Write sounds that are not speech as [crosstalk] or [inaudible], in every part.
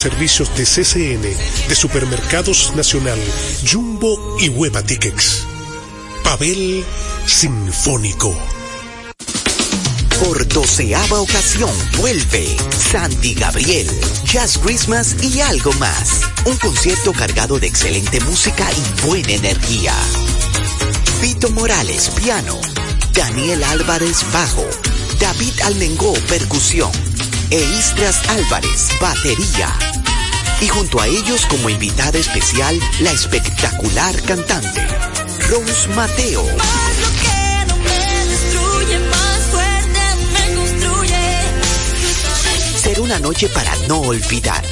servicios de CCN, de Supermercados Nacional, Jumbo y Hueva Tickets. Pavel Sinfónico. Por doceava ocasión vuelve Sandy Gabriel, Jazz Christmas y algo más. Un concierto cargado de excelente música y buena energía. Vito Morales, piano. Daniel Álvarez, bajo. David Almengó, percusión. E Istras Álvarez, batería. Y junto a ellos como invitada especial, la espectacular cantante, Rose Mateo. Será una noche para no olvidar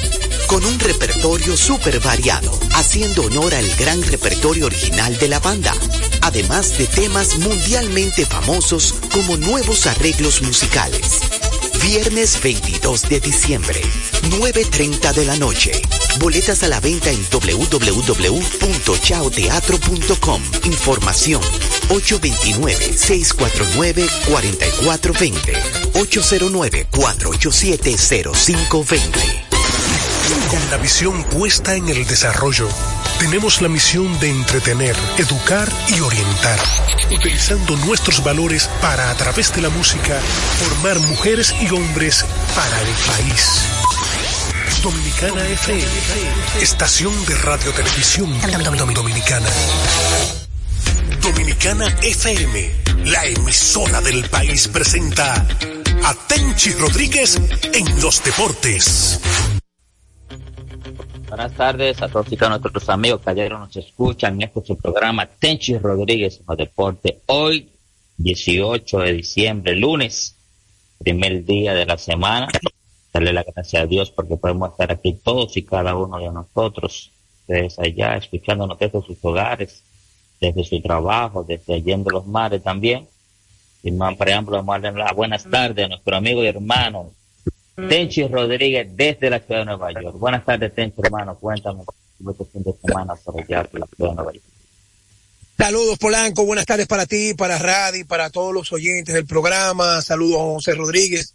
con un repertorio súper variado, haciendo honor al gran repertorio original de la banda, además de temas mundialmente famosos como nuevos arreglos musicales. Viernes 22 de diciembre, 9.30 de la noche. Boletas a la venta en www.chaoteatro.com. Información 829-649-4420. 809-487-0520. Con la visión puesta en el desarrollo, tenemos la misión de entretener, educar y orientar, utilizando nuestros valores para, a través de la música, formar mujeres y hombres para el país. Dominicana FM, estación de radio televisión dominicana. Dominicana FM, la emisora del país presenta a Rodríguez en los deportes. Buenas tardes a todos y a nuestros amigos que ayer nos escuchan en este su programa Tenchi Rodríguez en Deporte. Hoy, 18 de diciembre, lunes, primer día de la semana. Darle la gracia a Dios porque podemos estar aquí todos y cada uno de nosotros, desde allá, escuchándonos desde sus hogares, desde su trabajo, desde yendo los mares también. Y más preámbulo, vamos a darle las buenas tardes a nuestro amigo y hermano Tenchi Rodríguez desde la ciudad de Nueva York. Buenas tardes, Tenchi, hermano. Cuéntame este fin de semana por allá por la ciudad de Nueva York. Saludos, Polanco. Buenas tardes para ti, para Radi, para todos los oyentes del programa. Saludos a José Rodríguez,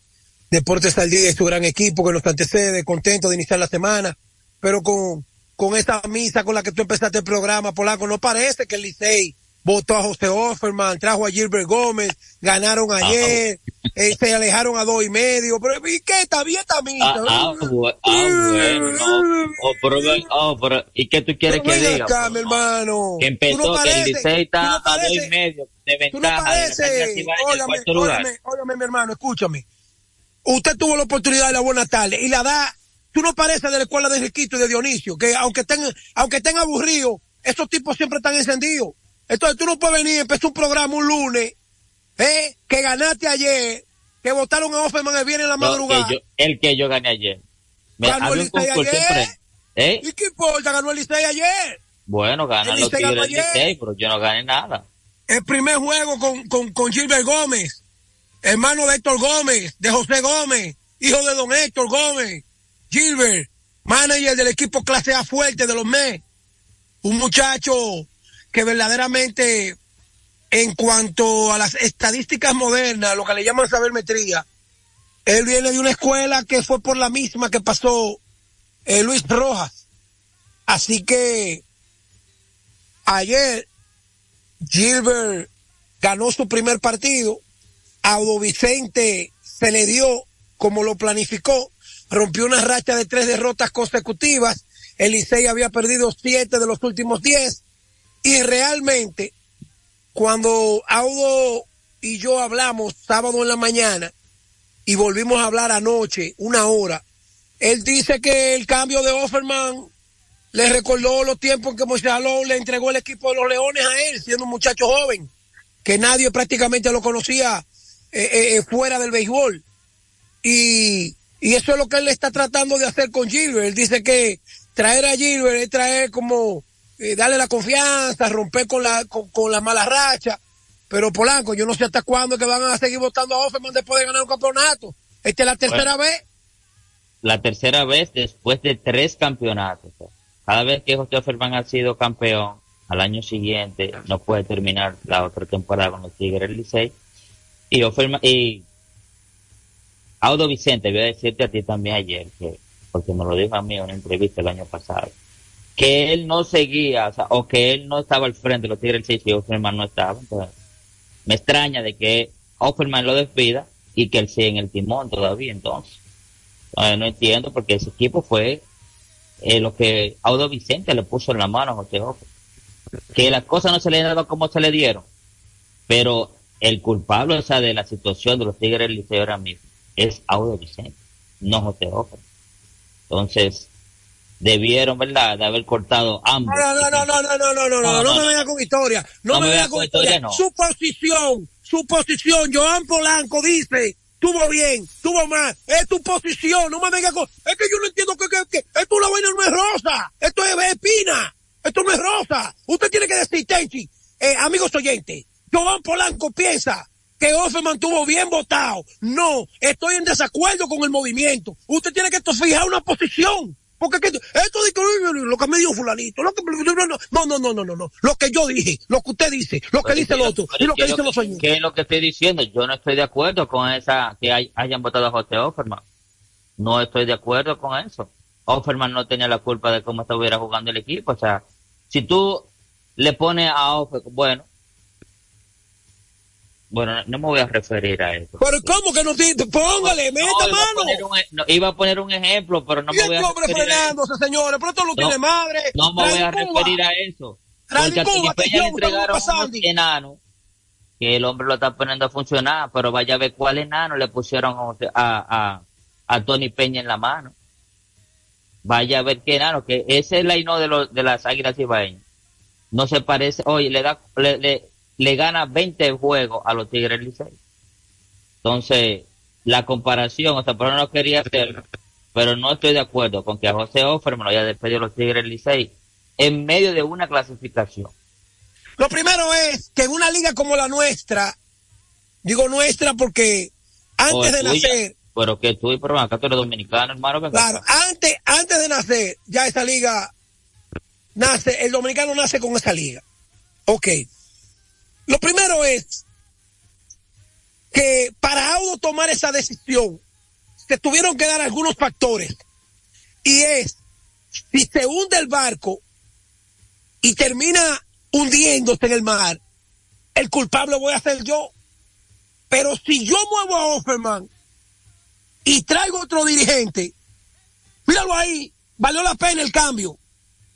Deportes al Día y su gran equipo que nos antecede. Contento de iniciar la semana, pero con, con esta misa con la que tú empezaste el programa, Polanco, no parece que el Licey votó a José Offerman, trajo a Gilbert Gómez, ganaron ayer, eh, se alejaron a dos y medio, pero ¿y qué? Está bien, está bien. Ah, ah, ah, bueno, no. Oh, pero, oh, pero, ¿y qué tú quieres Pero que diga? acá, pues, mi hermano. Que empezó, no que el Licey está no a dos y medio de Tú no ventaja. óyame, óyame, mi hermano, escúchame. Usted tuvo la oportunidad de la buena tarde y la da, tú no pareces de la escuela de Riquito y de Dionisio, que aunque estén, aunque estén aburridos, esos tipos siempre están encendidos. Entonces tú no puedes venir, empezar un programa un lunes, eh, que ganaste ayer, que votaron a Offerman el viernes en la No, que madrugada. yo, el que yo gané ayer. Me, Ganó el Licey ayer. ¿Eh? ¿Y qué importa? Ganó el Licey ayer. Bueno, ganan El los Tigres del. Licey, pero yo no gané nada. El primer juego con, con, con Gilbert Gómez, hermano de Héctor Gómez, de José Gómez, hijo de don Héctor Gómez, Gilbert, manager del equipo clase A fuerte de los MES, un muchacho que verdaderamente en cuanto a las estadísticas modernas, lo que le llaman sabermetría, él viene de una escuela que fue por la misma que pasó eh, Luis Rojas. Así que ayer Gilbert ganó su primer partido, Audo Vicente se le dio como lo planificó, rompió una racha de tres derrotas consecutivas, el había perdido siete de los últimos diez, y realmente cuando Audo y yo hablamos sábado en la mañana y volvimos a hablar anoche, una hora, él dice que el cambio de Offerman le recordó los tiempos en que Moisés le entregó el equipo de los Leones a él, siendo un muchacho joven, que nadie prácticamente lo conocía eh, eh, eh, fuera del béisbol. Y, y eso es lo que él está tratando de hacer con Gilbert. Él dice que traer a Gilbert es traer como, eh, darle la confianza, romper con la, con, con la mala racha. Pero Polanco, yo no sé hasta cuándo que van a seguir votando a Offerman después de ganar un campeonato. Esta es la tercera vez. La tercera vez después de tres campeonatos. Cada vez que José Offerman ha sido campeón, al año siguiente no puede terminar la otra temporada con los Tigres del Licey. Y Offerman, y Audo Vicente, voy a decirte a ti también ayer que porque me lo dijo a mí en una entrevista el año pasado, que él no seguía, o, que él no estaba al frente de los Tigres del 6 y Offerman no estaba. Entonces, me extraña de que Offerman lo despida y que él siga en el timón todavía entonces. no entiendo porque ese equipo fue eh, lo que Audo Vicente le puso en la mano a José Offerman. Que las cosas no se le dieron como se le dieron, pero el culpable o sea, de la situación de los Tigres del Liceo ahora mismo es Audo Vicente, no José Offerman. Entonces, debieron, ¿verdad?, de haber cortado ambos. No, no, no, no, no, no, no, no, no, no, me venga con historia. No, me venga con historia. Su posición, su posición, Joan Polanco dice, tuvo bien, tuvo mal, es tu posición, no me venga con, es que yo no entiendo que, que, que esto la vaina no es rosa, esto es espina, esto no es rosa. Usted tiene que decir, Tenchi, eh, amigos oyentes, Joan Polanco piensa que Offerman tuvo bien votado. No, estoy en desacuerdo con el movimiento. Usted tiene que fijar una posición. Porque esto de lo que me dijo fulanito, lo que, no, no, no, no, no, no, lo que yo dije, lo que usted dice, lo que dice el otro, y lo que dice los señores. ¿Qué es lo que estoy diciendo? Yo no estoy de acuerdo con esa, que hayan votado a José Offerman. No estoy de acuerdo con eso. Offerman no tenía la culpa de cómo estuviera jugando el equipo. O sea, si tú le pones a Offerman, bueno, bueno, no me voy a referir a eso. Pero ¿cómo que no tiene? Póngale, meta mano. E, iba a poner un ejemplo, pero no me voy a referir eso. señores, pero esto lo tiene madre. No me voy a referir a eso. Porque a Peña le entregaron unos enanos que el hombre lo está poniendo a funcionar, pero vaya a ver cuál enano le pusieron a, a, a Tony Peña en la mano. Vaya a ver qué enano, que ese es la ino de, los, de las águilas ibaeñas. No se parece, oye, le da, le, le, le gana 20 juegos a los Tigres Licey. Entonces, la comparación, o sea, pero no quería hacerlo, pero no estoy de acuerdo con que a José Offerman lo haya despedido los Tigres Licey en medio de una clasificación. Lo primero es que en una liga como la nuestra, digo nuestra porque antes de nacer. Pero que tú, pero acá tú eres dominicano, hermano. Claro, antes, antes de nacer, ya esa liga nace, el dominicano nace con esa liga. Ok. Lo primero es que para Audo tomar esa decisión se tuvieron que dar algunos factores. Y es, si se hunde el barco y termina hundiéndose en el mar, el culpable voy a ser yo. Pero si yo muevo a Offerman y traigo otro dirigente, míralo ahí, valió la pena el cambio.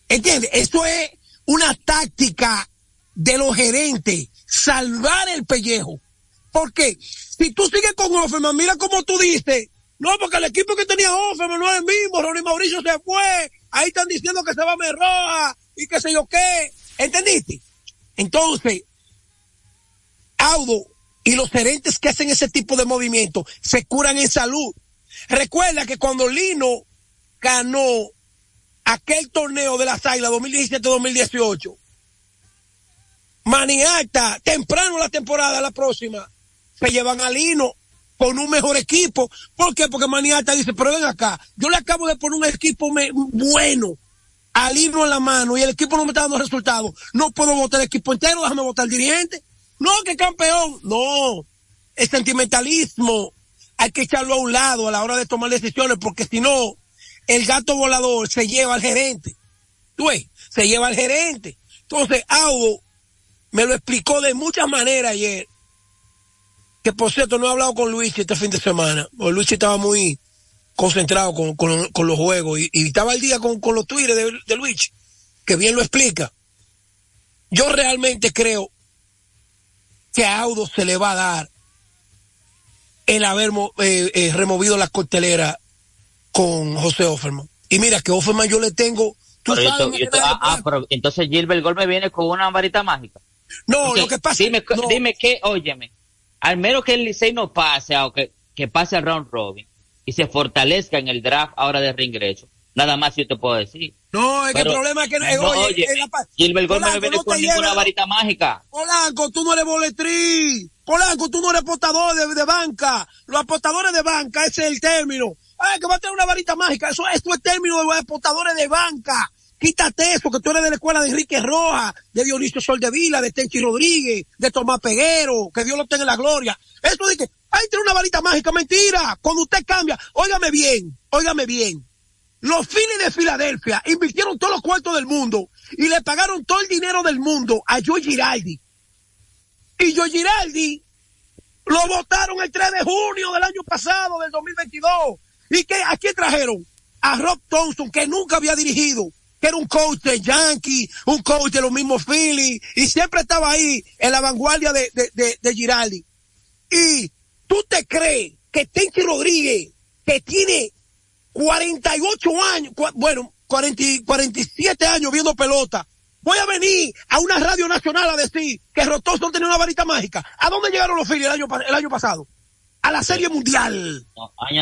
¿Entiendes? Eso es una táctica de los gerentes salvar el pellejo. Porque si tú sigues con Offerman, mira como tú dices, no, porque el equipo que tenía Offerman no es el mismo, Ronnie Mauricio se fue, ahí están diciendo que se va a Roja y que sé yo qué, ¿entendiste? Entonces, Audo y los gerentes que hacen ese tipo de movimiento se curan en salud. Recuerda que cuando Lino ganó aquel torneo de las Águilas 2017-2018, Maniata, temprano la temporada, la próxima, se llevan a Lino con un mejor equipo. ¿Por qué? Porque Maniata dice, pero ven acá, yo le acabo de poner un equipo bueno a Lino en la mano y el equipo no me está dando resultados. No puedo votar el equipo entero, déjame votar el dirigente. No, que campeón. No, el sentimentalismo hay que echarlo a un lado a la hora de tomar decisiones porque si no, el gato volador se lleva al gerente. ¿Tú ves? Se lleva al gerente. Entonces, Audo me lo explicó de muchas maneras ayer. Que por cierto, no he hablado con Luis este fin de semana. Luis estaba muy concentrado con, con, los juegos y, estaba al día con, los tweets de, de Luis, que bien lo explica. Yo realmente creo que a Audo se le va a dar el haber eh, eh, removido la cortelera con José Offerman. Y mira que Offerman yo le tengo... ah, ah pero entonces Gilbert Gol me viene con una varita mágica. No, lo que pasa Dime, dime que, óyeme, al menos que el Licey no pase, o que, que pase al round robin y se fortalezca en el draft ahora de reingreso. Nada más yo te puedo decir. No, es que el problema es que, no, oye, Gilbert Gómez no viene con ninguna varita mágica. Polanco, tú no eres boletrí. Polanco, tú no eres apostador de, de, banca. Los apostadores de banca, ese es el término. Ay, que va a tener una varita mágica. Eso, eso es término de los apostadores de banca. Quítate eso, que tú eres de la escuela de Enrique Roja, de Dionisio Soldevila, de Tenchi Rodríguez, de Tomás Peguero, que Dios lo tenga en la gloria. Eso de que, ahí tiene una varita mágica, mentira. Cuando usted cambia, óigame bien, óigame bien. los Phillies de Filadelfia invirtieron todos los cuartos del mundo y le pagaron todo el dinero del mundo a Joe Giraldi. Y Joe Giraldi lo votaron el 3 de junio del año pasado, del 2022. ¿Y que aquí trajeron? A Rob Thompson, que nunca había dirigido, que era un coach de Yankee, un coach de los mismos Phillies, y siempre estaba ahí en la vanguardia de, de, de, Giraldi. Y tú te crees que Tenchi Rodríguez, que tiene 48 años, bueno, 40, 47 años viendo pelota, voy a venir a una radio nacional a decir que Rotoso tenía una varita mágica. ¿A dónde llegaron los Phillies el año, el año pasado? A la Serie Mundial.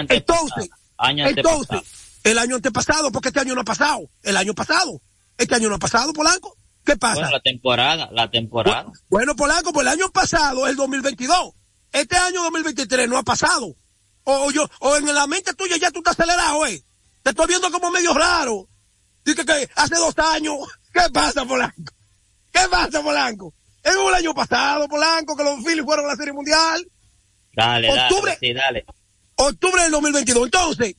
entonces, entonces, el año antepasado, porque este año no ha pasado. El año pasado. Este año no ha pasado, Polanco. ¿Qué pasa? Bueno, la temporada, la temporada. Bueno, Polanco, pues el año pasado, el 2022. Este año 2023 no ha pasado. O, yo, o en la mente tuya ya tú estás acelerado, eh. Te estoy viendo como medio raro. Dice que hace dos años. ¿Qué pasa, Polanco? ¿Qué pasa, Polanco? Es el año pasado, Polanco, que los Phillies fueron a la Serie Mundial. Dale, octubre, dale, sí, dale. Octubre del 2022. Entonces,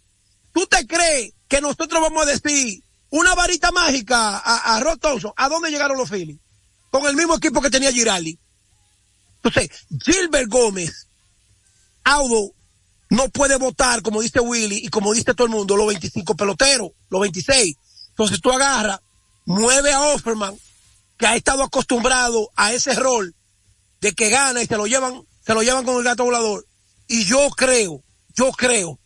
¿tú te crees que nosotros vamos a decir una varita mágica a, a Rod Thompson? ¿A dónde llegaron los Phillies? Con el mismo equipo que tenía Giraldi. Entonces, Gilbert Gómez, Audo, no puede votar, como dice Willy y como dice todo el mundo, los 25 peloteros, los 26. Entonces tú agarras, mueve a Offerman, que ha estado acostumbrado a ese rol de que gana y se lo llevan, se lo llevan con el gato volador. Y yo creo, yo creo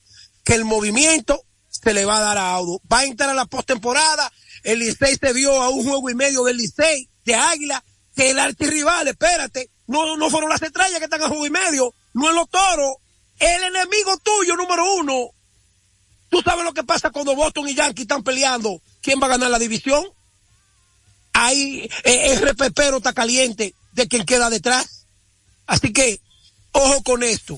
que el movimiento se le va a dar a Audo. Va a entrar a la postemporada. El Licey se vio a un juego y medio del Licey, de Águila, que el archirrival, espérate, no, no fueron las estrellas que están a juego y medio, no en los toros, el enemigo tuyo número uno. ¿Tú sabes lo que pasa cuando Boston y Yankee están peleando? ¿Quién va a ganar la división? Ahí eh, el repepero está caliente de quien queda detrás. Así que, ojo con esto.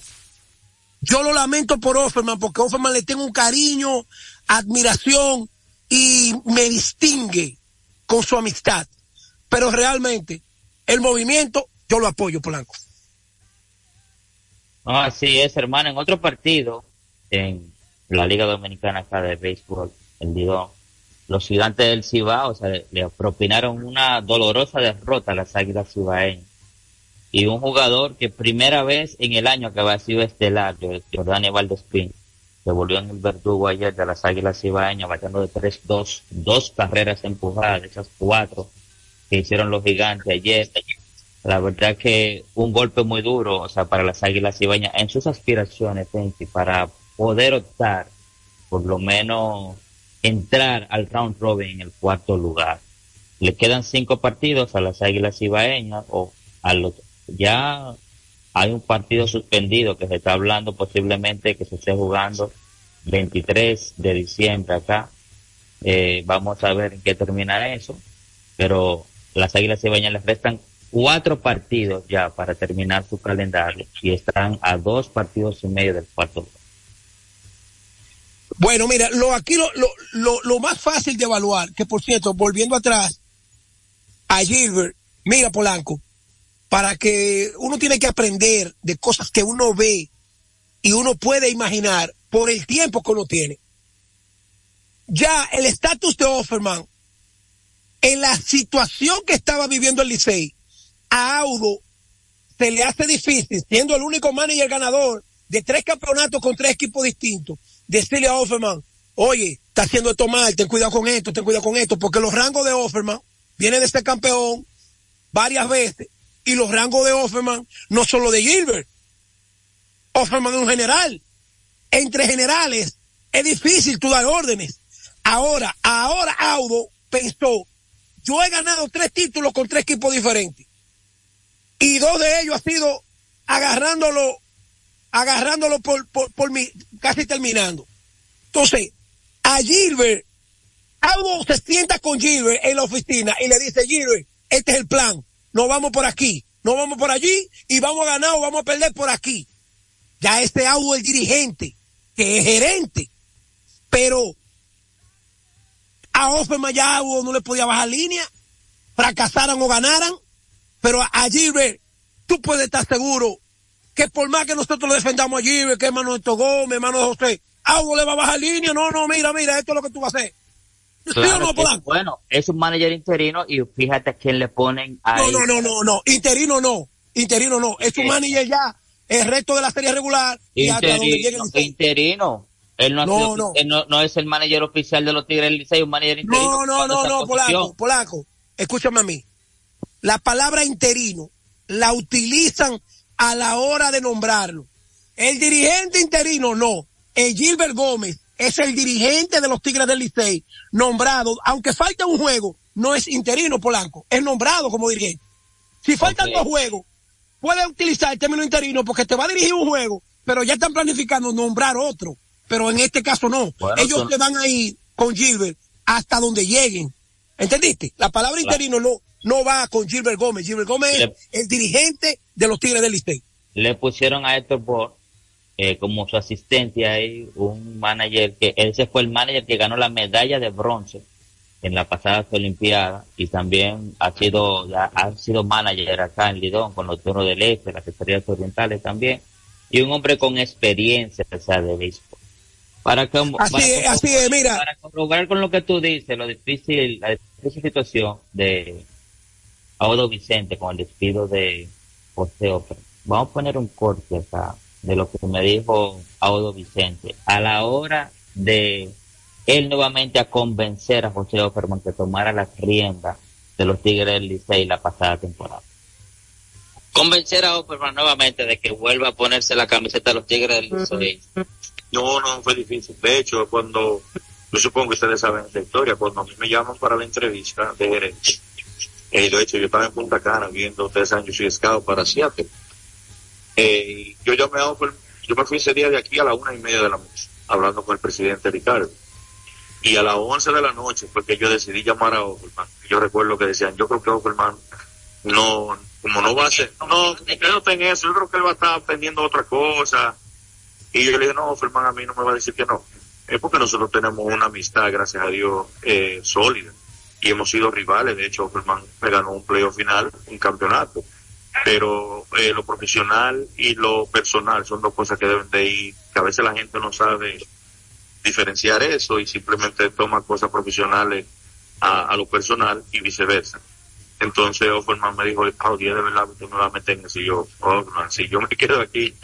Yo lo lamento por Offerman porque Offerman le tengo un cariño, admiración y me distingue con su amistad. Pero realmente, el movimiento, yo lo apoyo, Polanco. No, así es, hermano. En otro partido, en la Liga Dominicana acá de béisbol, el digo, los gigantes del Cibao, o sea, le, propinaron una dolorosa derrota a las Águilas Cibaeñas. Y un jugador que primera vez en el año que había sido estelar, Jordani Valdespín, se volvió en el verdugo ayer de las Águilas Cibaeñas, batiendo de 3-2, dos carreras empujadas, esas cuatro que hicieron los gigantes ayer. La verdad que un golpe muy duro, o sea, para las Águilas Cibaeñas en sus aspiraciones, para poder optar, por lo menos entrar al round robin en el cuarto lugar. Le quedan cinco partidos a las Águilas Cibaeñas o a los, ya hay un partido suspendido que se está hablando posiblemente que se esté jugando 23 de diciembre acá. Eh, vamos a ver en qué termina eso, pero las Águilas Cibaeñas les restan cuatro partidos ya para terminar su calendario y están a dos partidos y medio del cuarto. Bueno, mira, lo aquí lo, lo, lo, más fácil de evaluar, que por cierto, volviendo atrás a Gilbert, mira Polanco, para que uno tiene que aprender de cosas que uno ve y uno puede imaginar por el tiempo que uno tiene. Ya el estatus de Offerman, en la situación que estaba viviendo el Licey, a Audo se le hace difícil, siendo el único manager ganador de tres campeonatos con tres equipos distintos, decirle a Offerman, oye, está haciendo esto mal, ten cuidado con esto, ten cuidado con esto, porque los rangos de Offerman vienen de ser campeón varias veces y los rangos de Offerman no son los de Gilbert. Offerman es un general. Entre generales es difícil tú dar órdenes. Ahora, ahora Audo pensó, yo he ganado tres títulos con tres equipos diferentes. Y dos de ellos ha sido agarrándolo agarrándolo por, por, por mi, casi terminando. Entonces, a Gilbert, algo se sienta con Gilbert en la oficina y le dice, Gilbert, este es el plan, no vamos por aquí, no vamos por allí y vamos a ganar o vamos a perder por aquí. Ya este Audo es dirigente, que es gerente, pero a Offerman ya no le podía bajar línea, fracasaran o ganaran, pero a Gilbert, tú puedes estar seguro que por más que nosotros lo defendamos allí, que hermano de Gómez, hermano de José, Audo le va a bajar línea, no, no, mira, mira, esto es lo que tú vas a hacer. [laughs] bueno, es un manager interino y fíjate a quién le ponen ahí. No, no, no, no, no, interino no, interino no, es un manager ya, el resto de la serie regular y hasta donde llegue Interino. Él no, no, no. es el manager oficial de los Tigres del Licey, un manager interino. No, no, no, no, Polaco, Polaco, escúchame a mí. La palabra interino la utilizan a la hora de nombrarlo. El dirigente interino no. El Gilbert Gómez es el dirigente de los Tigres del Licey, nombrado, aunque falta un juego, no es interino Polanco, es nombrado como dirigente. Si faltan dos juegos, puede utilizar el término interino porque te va a dirigir un juego, pero ya están planificando nombrar otro. Pero en este caso no. Ellos te van a ir con Gilbert hasta donde lleguen. ¿Entendiste? La palabra interino no, no va con Gilbert Gómez. Gilbert Gómez es el dirigente de los Tigres del Licey. Le pusieron a Héctor Bor eh, como su asistente ahí, un manager que, ese fue el manager que ganó la medalla de bronce en la pasada Olimpiada y también ha sido, ya, ha sido manager acá en Lidón con los turnos del Este, las estrellas orientales también, y un hombre con experiencia, o sea, de béisbol. Para que, así es, así es, mira. Para corroborar con lo que tú dices, lo difícil, la difícil situación de Audo Vicente con el despido de José Ofer. Vamos a poner un corte acá de lo que me dijo Audo Vicente. A la hora de él nuevamente a convencer a José Offerman que tomara las riendas de los Tigres del Licey la pasada temporada. Convencer a Offerman nuevamente de que vuelva a ponerse la camiseta de los Tigres del Licey. No, no fue difícil. De hecho, cuando, yo supongo que ustedes saben la historia, cuando a mí me llaman para la entrevista de gerente, eh, de hecho yo estaba en Punta Cana viendo tres años, y escado para Seattle eh, yo llamé a yo me fui ese día de aquí a la una y media de la noche, hablando con el presidente Ricardo. Y a las once de la noche fue que yo decidí llamar a Offerman. Yo recuerdo que decían, yo creo que Offerman no, como no va a ser, no, está en eso, yo creo que él va a estar aprendiendo otra cosa. Y yo le dije, no, Offerman a mí no me va a decir que no. Es porque nosotros tenemos una amistad, gracias a Dios, eh, sólida. Y hemos sido rivales. De hecho, Offerman me ganó un playoff final, un campeonato pero eh, lo profesional y lo personal son dos cosas que deben de ir, que a veces la gente no sabe diferenciar eso y simplemente toma cosas profesionales a, lo personal y viceversa. Entonces Offerman me dijo, oh, de verdad usted me va a meter en eso. Y yo, si yo me [laughs] quedo aquí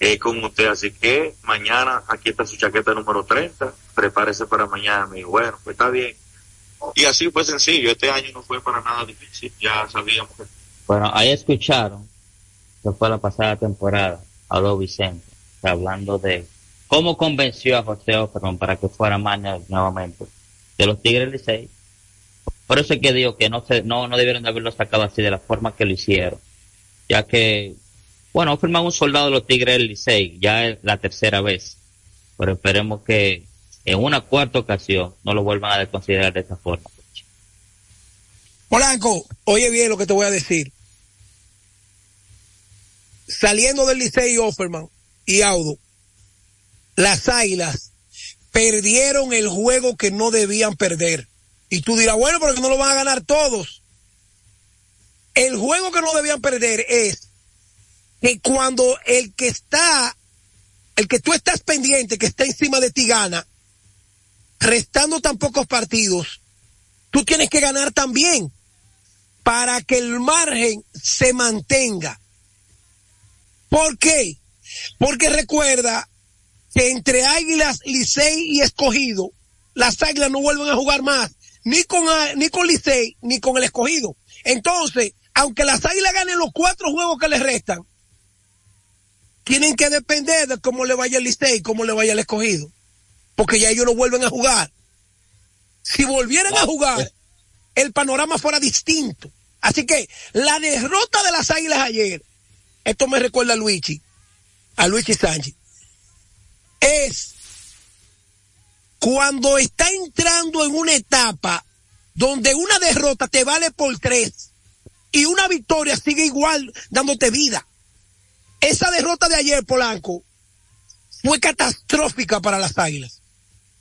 eh, con usted, así que mañana aquí está su chaqueta número 30, prepárese para mañana. Me dijo, bueno, pues está bien. Y así fue sencillo, este año no fue para nada difícil, ya sabíamos que bueno, ahí escucharon, que fue la pasada temporada, habló Vicente, hablando de cómo convenció a José Offerman para que fuera manager nuevamente de los Tigres Licey. Por eso es que digo que no, se, no, no debieron de haberlo sacado así de la forma que lo hicieron, ya que, bueno, Offerman es un soldado de los Tigres del Licey, ya es la tercera vez, pero esperemos que en una cuarta ocasión no lo vuelvan a desconsiderar de esta forma. Polanco, oye bien lo que te voy a decir saliendo del Licey Offerman y Audo, las Águilas perdieron el juego que no debían perder. Y tú dirás, bueno, pero que no lo van a ganar todos. El juego que no debían perder es que cuando el que está, el que tú estás pendiente, que está encima de ti gana, restando tan pocos partidos, tú tienes que ganar también para que el margen se mantenga. ¿Por qué? Porque recuerda que entre Águilas, Licey y Escogido, las Águilas no vuelven a jugar más, ni con, ni con Licey, ni con el Escogido. Entonces, aunque las Águilas ganen los cuatro juegos que les restan, tienen que depender de cómo le vaya el Licey, cómo le vaya el Escogido. Porque ya ellos no vuelven a jugar. Si volvieran a jugar, el panorama fuera distinto. Así que la derrota de las Águilas ayer esto me recuerda a Luigi, a Luigi Sánchez, es cuando está entrando en una etapa donde una derrota te vale por tres y una victoria sigue igual dándote vida. Esa derrota de ayer, Polanco, fue catastrófica para las Águilas.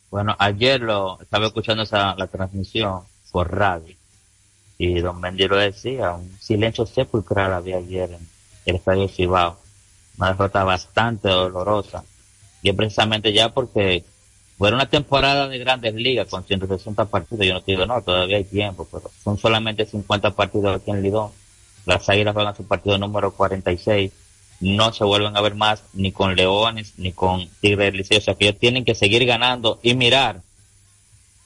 Bueno, ayer lo estaba escuchando esa, la transmisión por radio y don Mendy lo decía, un silencio sepulcral había ayer en, el Estadio Cibao. Una derrota bastante dolorosa. Y es precisamente ya porque fue una temporada de grandes ligas con 160 partidos. Yo no te digo, no, todavía hay tiempo, pero son solamente 50 partidos aquí en Lidón. Las Águilas juegan su partido número 46. No se vuelven a ver más ni con Leones ni con Tigres Liceo. O sea que ellos tienen que seguir ganando y mirar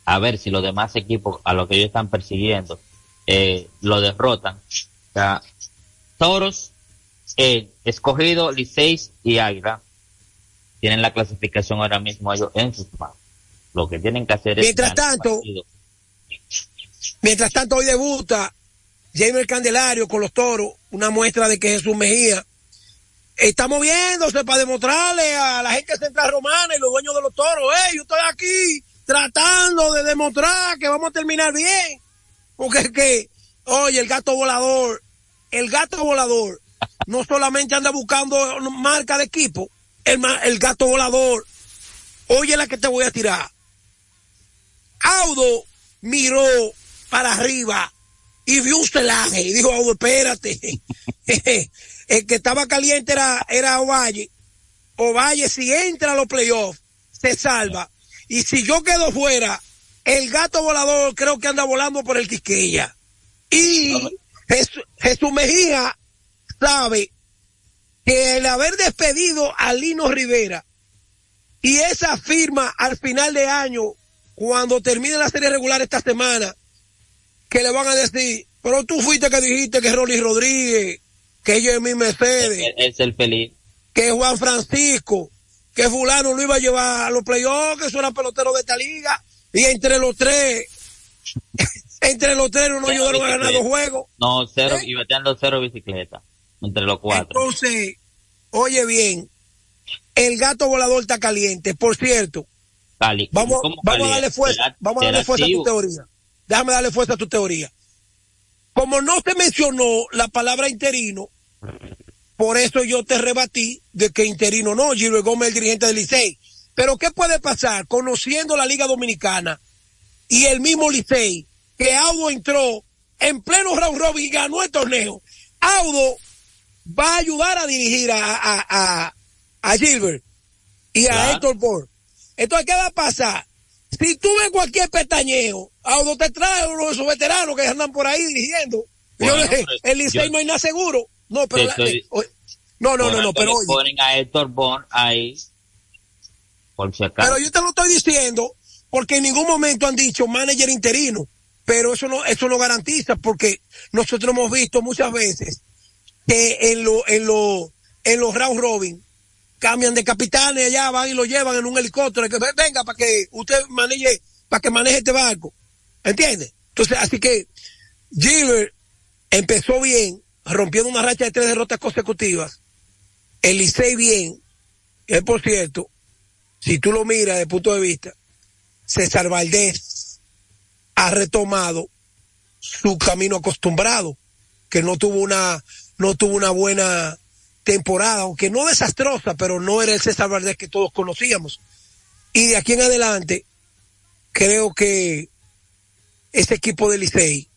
a ver si los demás equipos a los que ellos están persiguiendo eh, lo derrotan. O sea, Toros, eh, Escogido, Liceis y Águila tienen la clasificación ahora mismo ellos en sus manos. Lo que tienen que hacer es... Mientras tanto, mientras tanto hoy debuta Jaime Candelario con los toros, una muestra de que Jesús Mejía está moviéndose para demostrarle a la gente central romana y los dueños de los toros, hey, yo estoy aquí tratando de demostrar que vamos a terminar bien. Porque es que, oye, el gato volador, el gato volador, no solamente anda buscando marca de equipo, el, gato volador. Oye la que te voy a tirar. Audo miró para arriba y vio un celaje y dijo, Audo, espérate. [laughs] el que estaba caliente era, era Ovalle. Ovalle, si entra a los playoffs, se salva. Y si yo quedo fuera, el gato volador creo que anda volando por el Quisqueya. Y Jesús, Jesús Mejía sabe que el haber despedido a Lino Rivera y esa firma al final de año, cuando termine la serie regular esta semana, que le van a decir, pero tú fuiste que dijiste que Rolly Rodríguez, que mi Mercedes, es el feliz, que Juan Francisco, que fulano lo iba a llevar a los playoffs, que eso era pelotero de esta liga, y entre los tres, [laughs] entre los tres no ayudaron a ganar los juegos. No, cero, ¿Eh? y bateando cero bicicleta entre los cuatro. Entonces, oye bien, el gato volador está caliente. Por cierto, vamos, vamos a darle fuerza, vamos a darle fuerza a tu teoría. Déjame darle fuerza a tu teoría. Como no se mencionó la palabra interino, por eso yo te rebatí de que interino no, Gilbert Gómez el dirigente del Licey. Pero ¿qué puede pasar conociendo la Liga Dominicana y el mismo Licey que Audo entró en pleno round robin y ganó el torneo? Audo va a ayudar a dirigir a, a, a, a Gilbert y a Héctor Borg. Entonces, ¿qué va a pasar? Si tú ves cualquier pestañeo, a te trae uno de esos veteranos que andan por ahí dirigiendo. el Licey no hay nada seguro. No, pero no, no, no, no, pero oye. ponen a Héctor Borg ahí. Por si acaso. Pero yo te lo estoy diciendo porque en ningún momento han dicho manager interino. Pero eso no, eso no garantiza porque nosotros hemos visto muchas veces que en lo, en lo, en los round robin cambian de capitanes allá, van y lo llevan en un helicóptero, que venga para que usted maneje, para que maneje este barco. ¿Entiende? Entonces, así que Gilbert empezó bien, rompiendo una racha de tres derrotas consecutivas. El Licey bien, es por cierto, si tú lo miras desde el punto de vista, César Valdés ha retomado su camino acostumbrado, que no tuvo una no tuvo una buena temporada, aunque no desastrosa, pero no era el César Valdés que todos conocíamos. Y de aquí en adelante, creo que ese equipo de Licey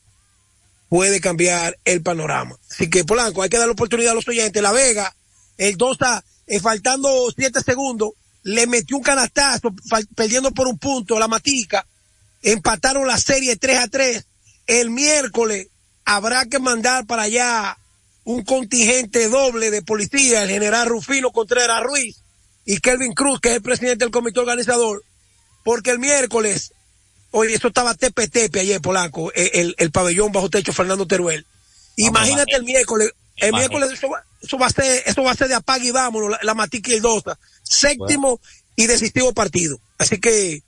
puede cambiar el panorama. Así que Polanco, hay que dar la oportunidad a los oyentes. La Vega, el Dosa, eh, faltando siete segundos, le metió un canastazo, perdiendo por un punto la Matica. Empataron la serie 3 a 3. El miércoles habrá que mandar para allá un contingente doble de policía, el general Rufino Contreras Ruiz y Kelvin Cruz, que es el presidente del comité organizador, porque el miércoles, oye, eso estaba tepe tepe ayer, Polanco, el, el, pabellón bajo techo Fernando Teruel. Imagínate el miércoles, el miércoles eso va, a ser, eso va a ser de apague y vámonos, la, la Matica y el Dosa, séptimo y decisivo partido. Así que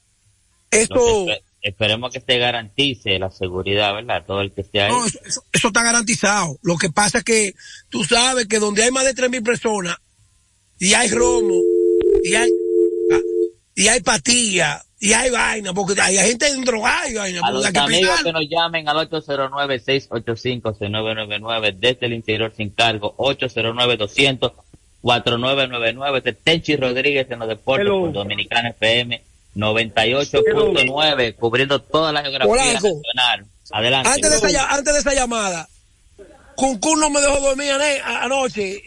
esto esperemos que se garantice la seguridad, ¿verdad? Todo el que esté ahí. No, eso, está garantizado. Lo que pasa es que tú sabes que donde hay más de tres mil personas y hay romo y hay y hay patilla y hay vaina, porque hay gente en droga y vaina. A los amigos que nos llamen al 809-685-6999 desde el interior sin cargo, 809-200-4999, Tenchi Rodríguez en los deportes Dominicana FM 98.9, cubriendo toda la geografía nacional. Adelante. Antes de, esa, antes de llamada, Cuncún no me dejó dormir anoche,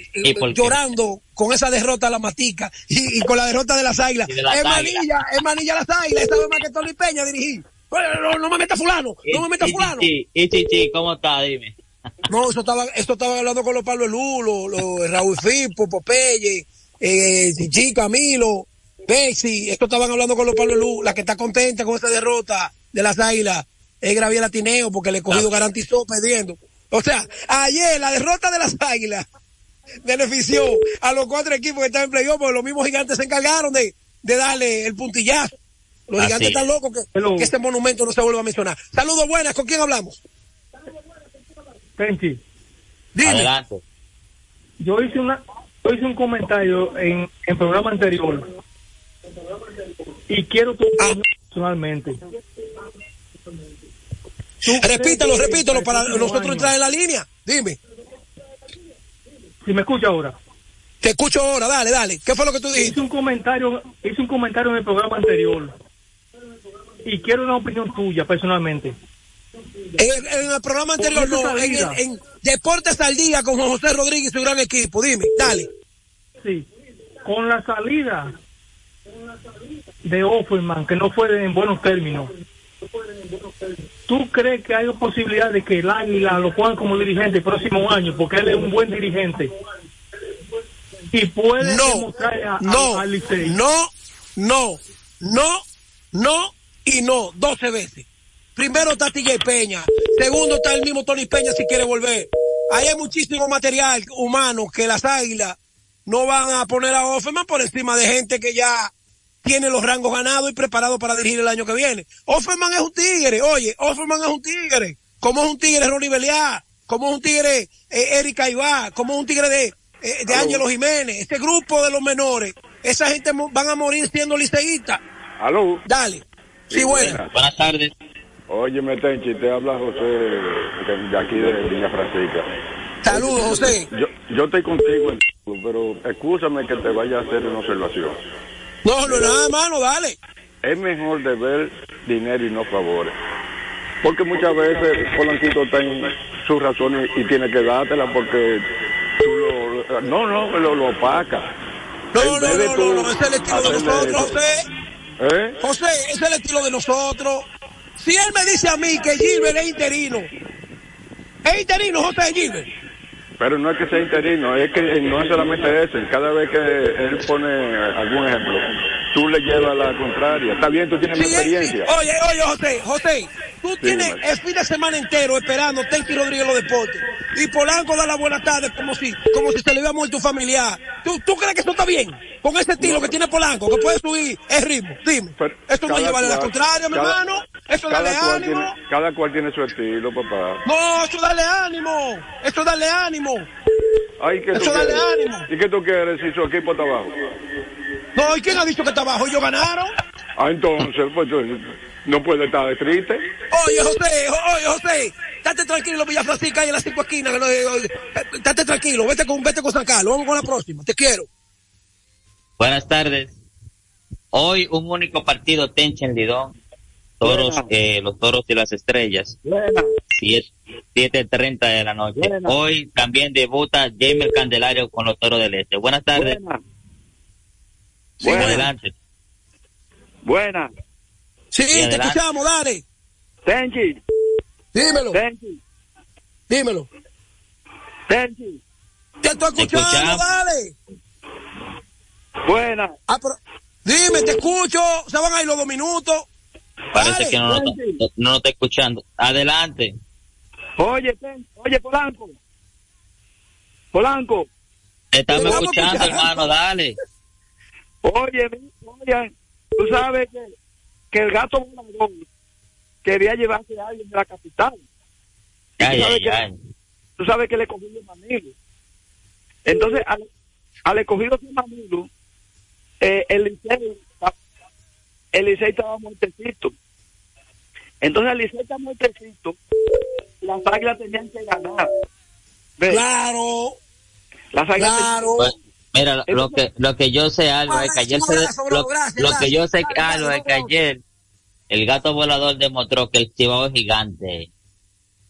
llorando con esa derrota a la matica y, con la derrota de las águilas. es manilla, es manilla las águilas, esa vez más que Tony Peña dirigir. No, no, me meta fulano, no me meta fulano. Y chichi, ¿cómo está? Dime. [laughs] No, eso estaba, esto estaba hablando con los Pablo Lulo, los, Raúl Fipo, Popeye, eh, Chichi, Camilo, Bexi, esto estaban hablando con los Pablo Lulo, la que está contenta con esa derrota de las águilas es Graviela Tineo porque el escogido garantizó perdiendo. O sea, ayer la derrota de las águilas benefició a los cuatro equipos que están en playoff porque los mismos gigantes se encargaron de, de darle el puntillazo. Los gigantes están locos que, que, este monumento no se vuelva a mencionar. Saludos buenas, ¿con quién hablamos? Penchi. Dime. Yo hice una yo hice un comentario en el programa anterior y quiero tu ah. personalmente. Repítelo, repítelo para nosotros entrar en la línea. Dime. Si me escucha ahora. Te escucho ahora, dale, dale. ¿Qué fue lo que tú dijiste? Hice un comentario, hice un comentario en el programa anterior. Y quiero una opinión tuya personalmente. En, el programa anterior, no, en, en, Deportes al Día con José Rodríguez y su gran equipo. Dime, dale. Sí, con la salida de Offerman, que no fue en buenos términos. ¿Tú crees que hay posibilidad de que el Águila lo pongan como dirigente el próximo año? Porque él es un buen dirigente. Y puede no, demostrar no, no, no, no, no y no, 12 veces. Primero está TJ Peña. Segundo está el mismo Tony Peña si quiere volver. Ahí hay muchísimo material humano que las águilas no van a poner a Offerman por encima de gente que ya tiene los rangos ganados y preparados para dirigir el año que viene. Offerman es un tigre, oye, Offerman es un tigre. Como es un tigre Ronnie Beliá, como es un tigre eh, Erika Ibá, como es un tigre de, eh, de Ángelo Jiménez. Este grupo de los menores, esa gente van a morir siendo liceístas. Aló. Dale. Sí, buenas. Buenas tardes. Oye, Metenchi, te habla José de aquí de Viña Francisca. Saludos, José. Yo, yo estoy contigo, pero escúchame que te vaya a hacer una observación. No, no, nada, hermano, dale. Es mejor deber dinero y no favores. Porque muchas veces Polanquito en sus razones y tiene que dártela porque tú lo... No, no, lo, lo opaca. No, no, no, no, no, es el estilo de nosotros, José. ¿Eh? José, es el estilo de nosotros. Si él me dice a mí que Gilbert es interino, es interino José Gilbert. Pero no es que sea interino, es que no es solamente eso. Cada vez que él pone algún ejemplo, tú le llevas la contraria. Está bien, tú tienes experiencia. Oye, oye, José, José, tú tienes el fin de semana entero esperando Tenki Rodríguez los deportes. Y Polanco da la buena tarde como si, como si se le hubiera muerto tu familiar. ¿Tú, ¿Tú crees que eso está bien? Con ese estilo que tiene Polanco, que puede subir el ritmo. Dime. esto no lleva a la contraria, mi hermano. Eso dale ánimo. cada cual tiene su estilo, papá. No, eso dale ánimo. Eso dale ánimo. Ay, ¿qué eso dale ánimo. ¿Y qué tú quieres si su equipo está abajo? No, ¿y quién ha dicho que está abajo? ¿Ellos ganaron? Ah, entonces, pues no puede estar triste. Oye, José, oye, José, estate tranquilo, Villa Francisca, y en las cinco esquinas. Estate tranquilo, vete con, vete con San Carlos. Vamos con la próxima, te quiero. Buenas tardes. Hoy un único partido Tenchen Lidón. Toros, eh, los toros y las estrellas. Siete treinta de la noche. Hoy también debuta James Candelario con los toros del este. Buenas tardes. Sí, adelante. Buenas. Sí, te escuchamos, dale. Tenchi. Dímelo. Tenchi. Dímelo. Tenchi. Te estoy escuchando, dale. Buenas. Ah, dime, te escucho. Se van a ir los dos minutos. Parece que no, no, no, está escuchando. Adelante. Oye, oye, Polanco. Polanco. Estamos escuchando, hermano, dale. Oye, oye, tú sabes que, que el gato volador quería llevarse a alguien de la capital. Ay, tú, sabes ay, que, ay. tú sabes que le cogió el Manilo. Entonces, al, al escogido de Manilo, eh, el Licey el Licey estaba muertecito. Entonces el Licey está muertecito, las águilas tenían que ganar. ¿Ves? Claro. Las águilas claro. Pues, mira, lo que, lo que yo sé, algo es que ayer se, lo, lo que yo sé, algo es que ayer el gato volador demostró que el Chivao es gigante.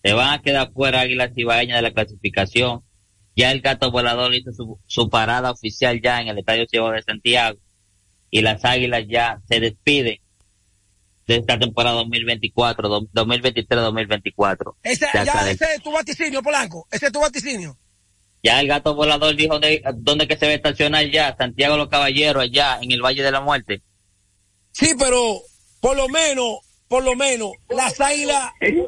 Se van a quedar fuera águilas cibaeñas de la clasificación. Ya el gato volador hizo su, su parada oficial ya en el Estadio Ciego de Santiago y las Águilas ya se despiden de esta temporada 2024, 2023-2024. Ese, ya, ese es tu vaticinio, Polanco. Ese es tu vaticinio. Ya el gato volador dijo de, dónde que se va a estacionar ya, Santiago Los Caballeros, allá en el Valle de la Muerte. Sí, pero por lo menos, por lo menos, las águilas... Eh,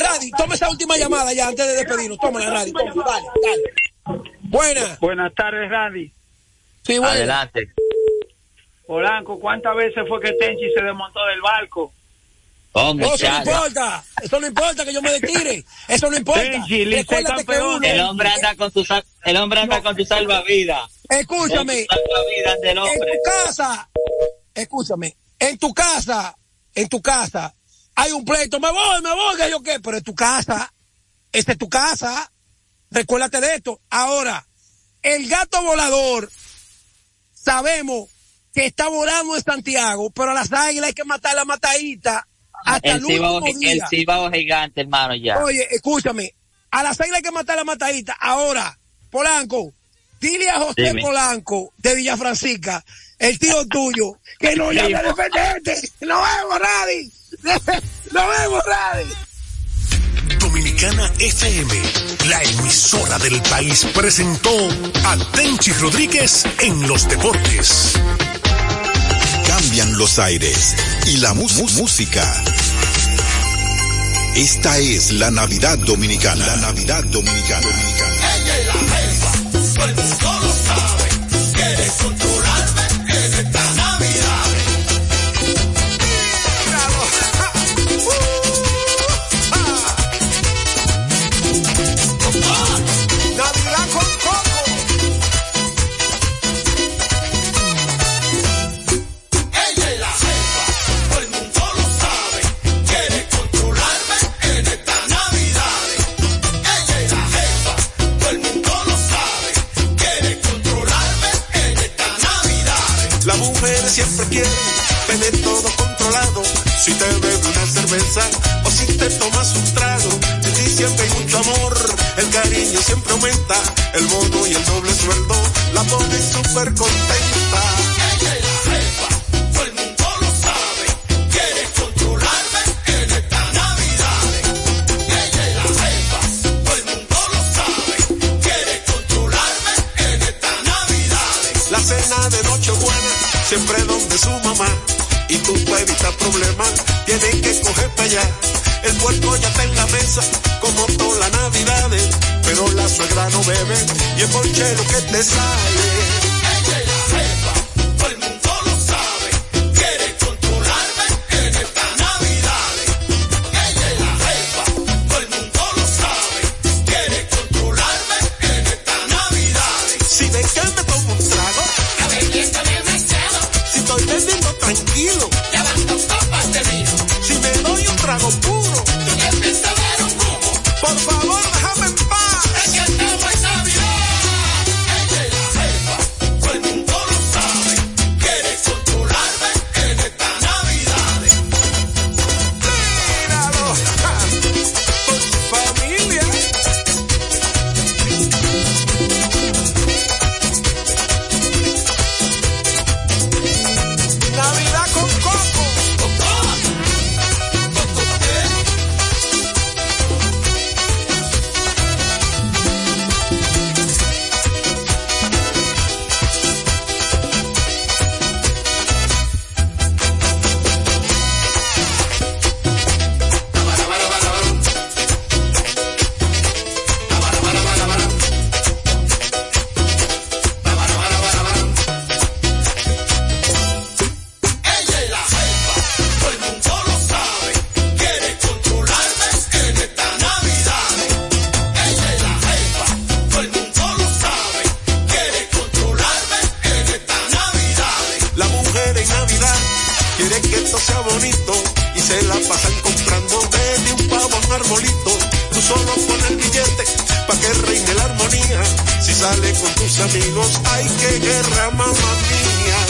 Radi, toma esa última llamada ya antes de despedirnos. Tómala, Radi, tómala, dale, dale. Buenas. Buenas tardes, Radi. Sí, bueno. Adelante. Polanco, ¿cuántas veces fue que Tenchi se desmontó del barco? Oh, No, eso no importa. Eso no importa que yo me detire. Eso no importa. Tenchi, campeón. uno- El hombre anda con su, sal- el hombre anda con su salvavidas. Escúchame. Con salvavidas del En hombre. tu casa, escúchame, en tu casa, en tu casa, hay un pleito, me voy, me voy, que yo qué, pero en tu casa, esta es tu casa, recuérdate de esto. Ahora, el gato volador, sabemos que está volando en Santiago, pero a las águilas hay que matar la matadita hasta el, El cibao, último el día. cibao gigante, hermano, ya. Oye, escúchame, a las águilas hay que matar la matadita. Ahora, Polanco, dile a José Dime. Polanco de Villa Francisca, el tío tuyo, que no llame a defenderte. Nos vemos, Radi. Nos vemos, Radi. Dominicana FM, la emisora del país, presentó a Tenchi Rodríguez en los deportes. Cambian los aires y la música. Esta es la Navidad Dominicana. La Navidad Dominicana. Siempre quieren tener todo controlado. Si te bebes una cerveza o si te tomas un trago, en diciembre hay mucho amor, el cariño siempre aumenta, el bono y el doble sueldo la ponen súper contenta. La cena de siempre donde su mamá. Y tú para evitar problemas, tienes que coger para allá. El puerco ya está en la mesa, como todas las navidades. Pero la suegra no bebe, y el ponche lo que te sale. Navidad quiere que esto sea bonito y se la pasan comprando desde un pavo a un arbolito. Tú solo pon el billete pa' que reine la armonía. Si sale con tus amigos, ay que guerra, mamá mía.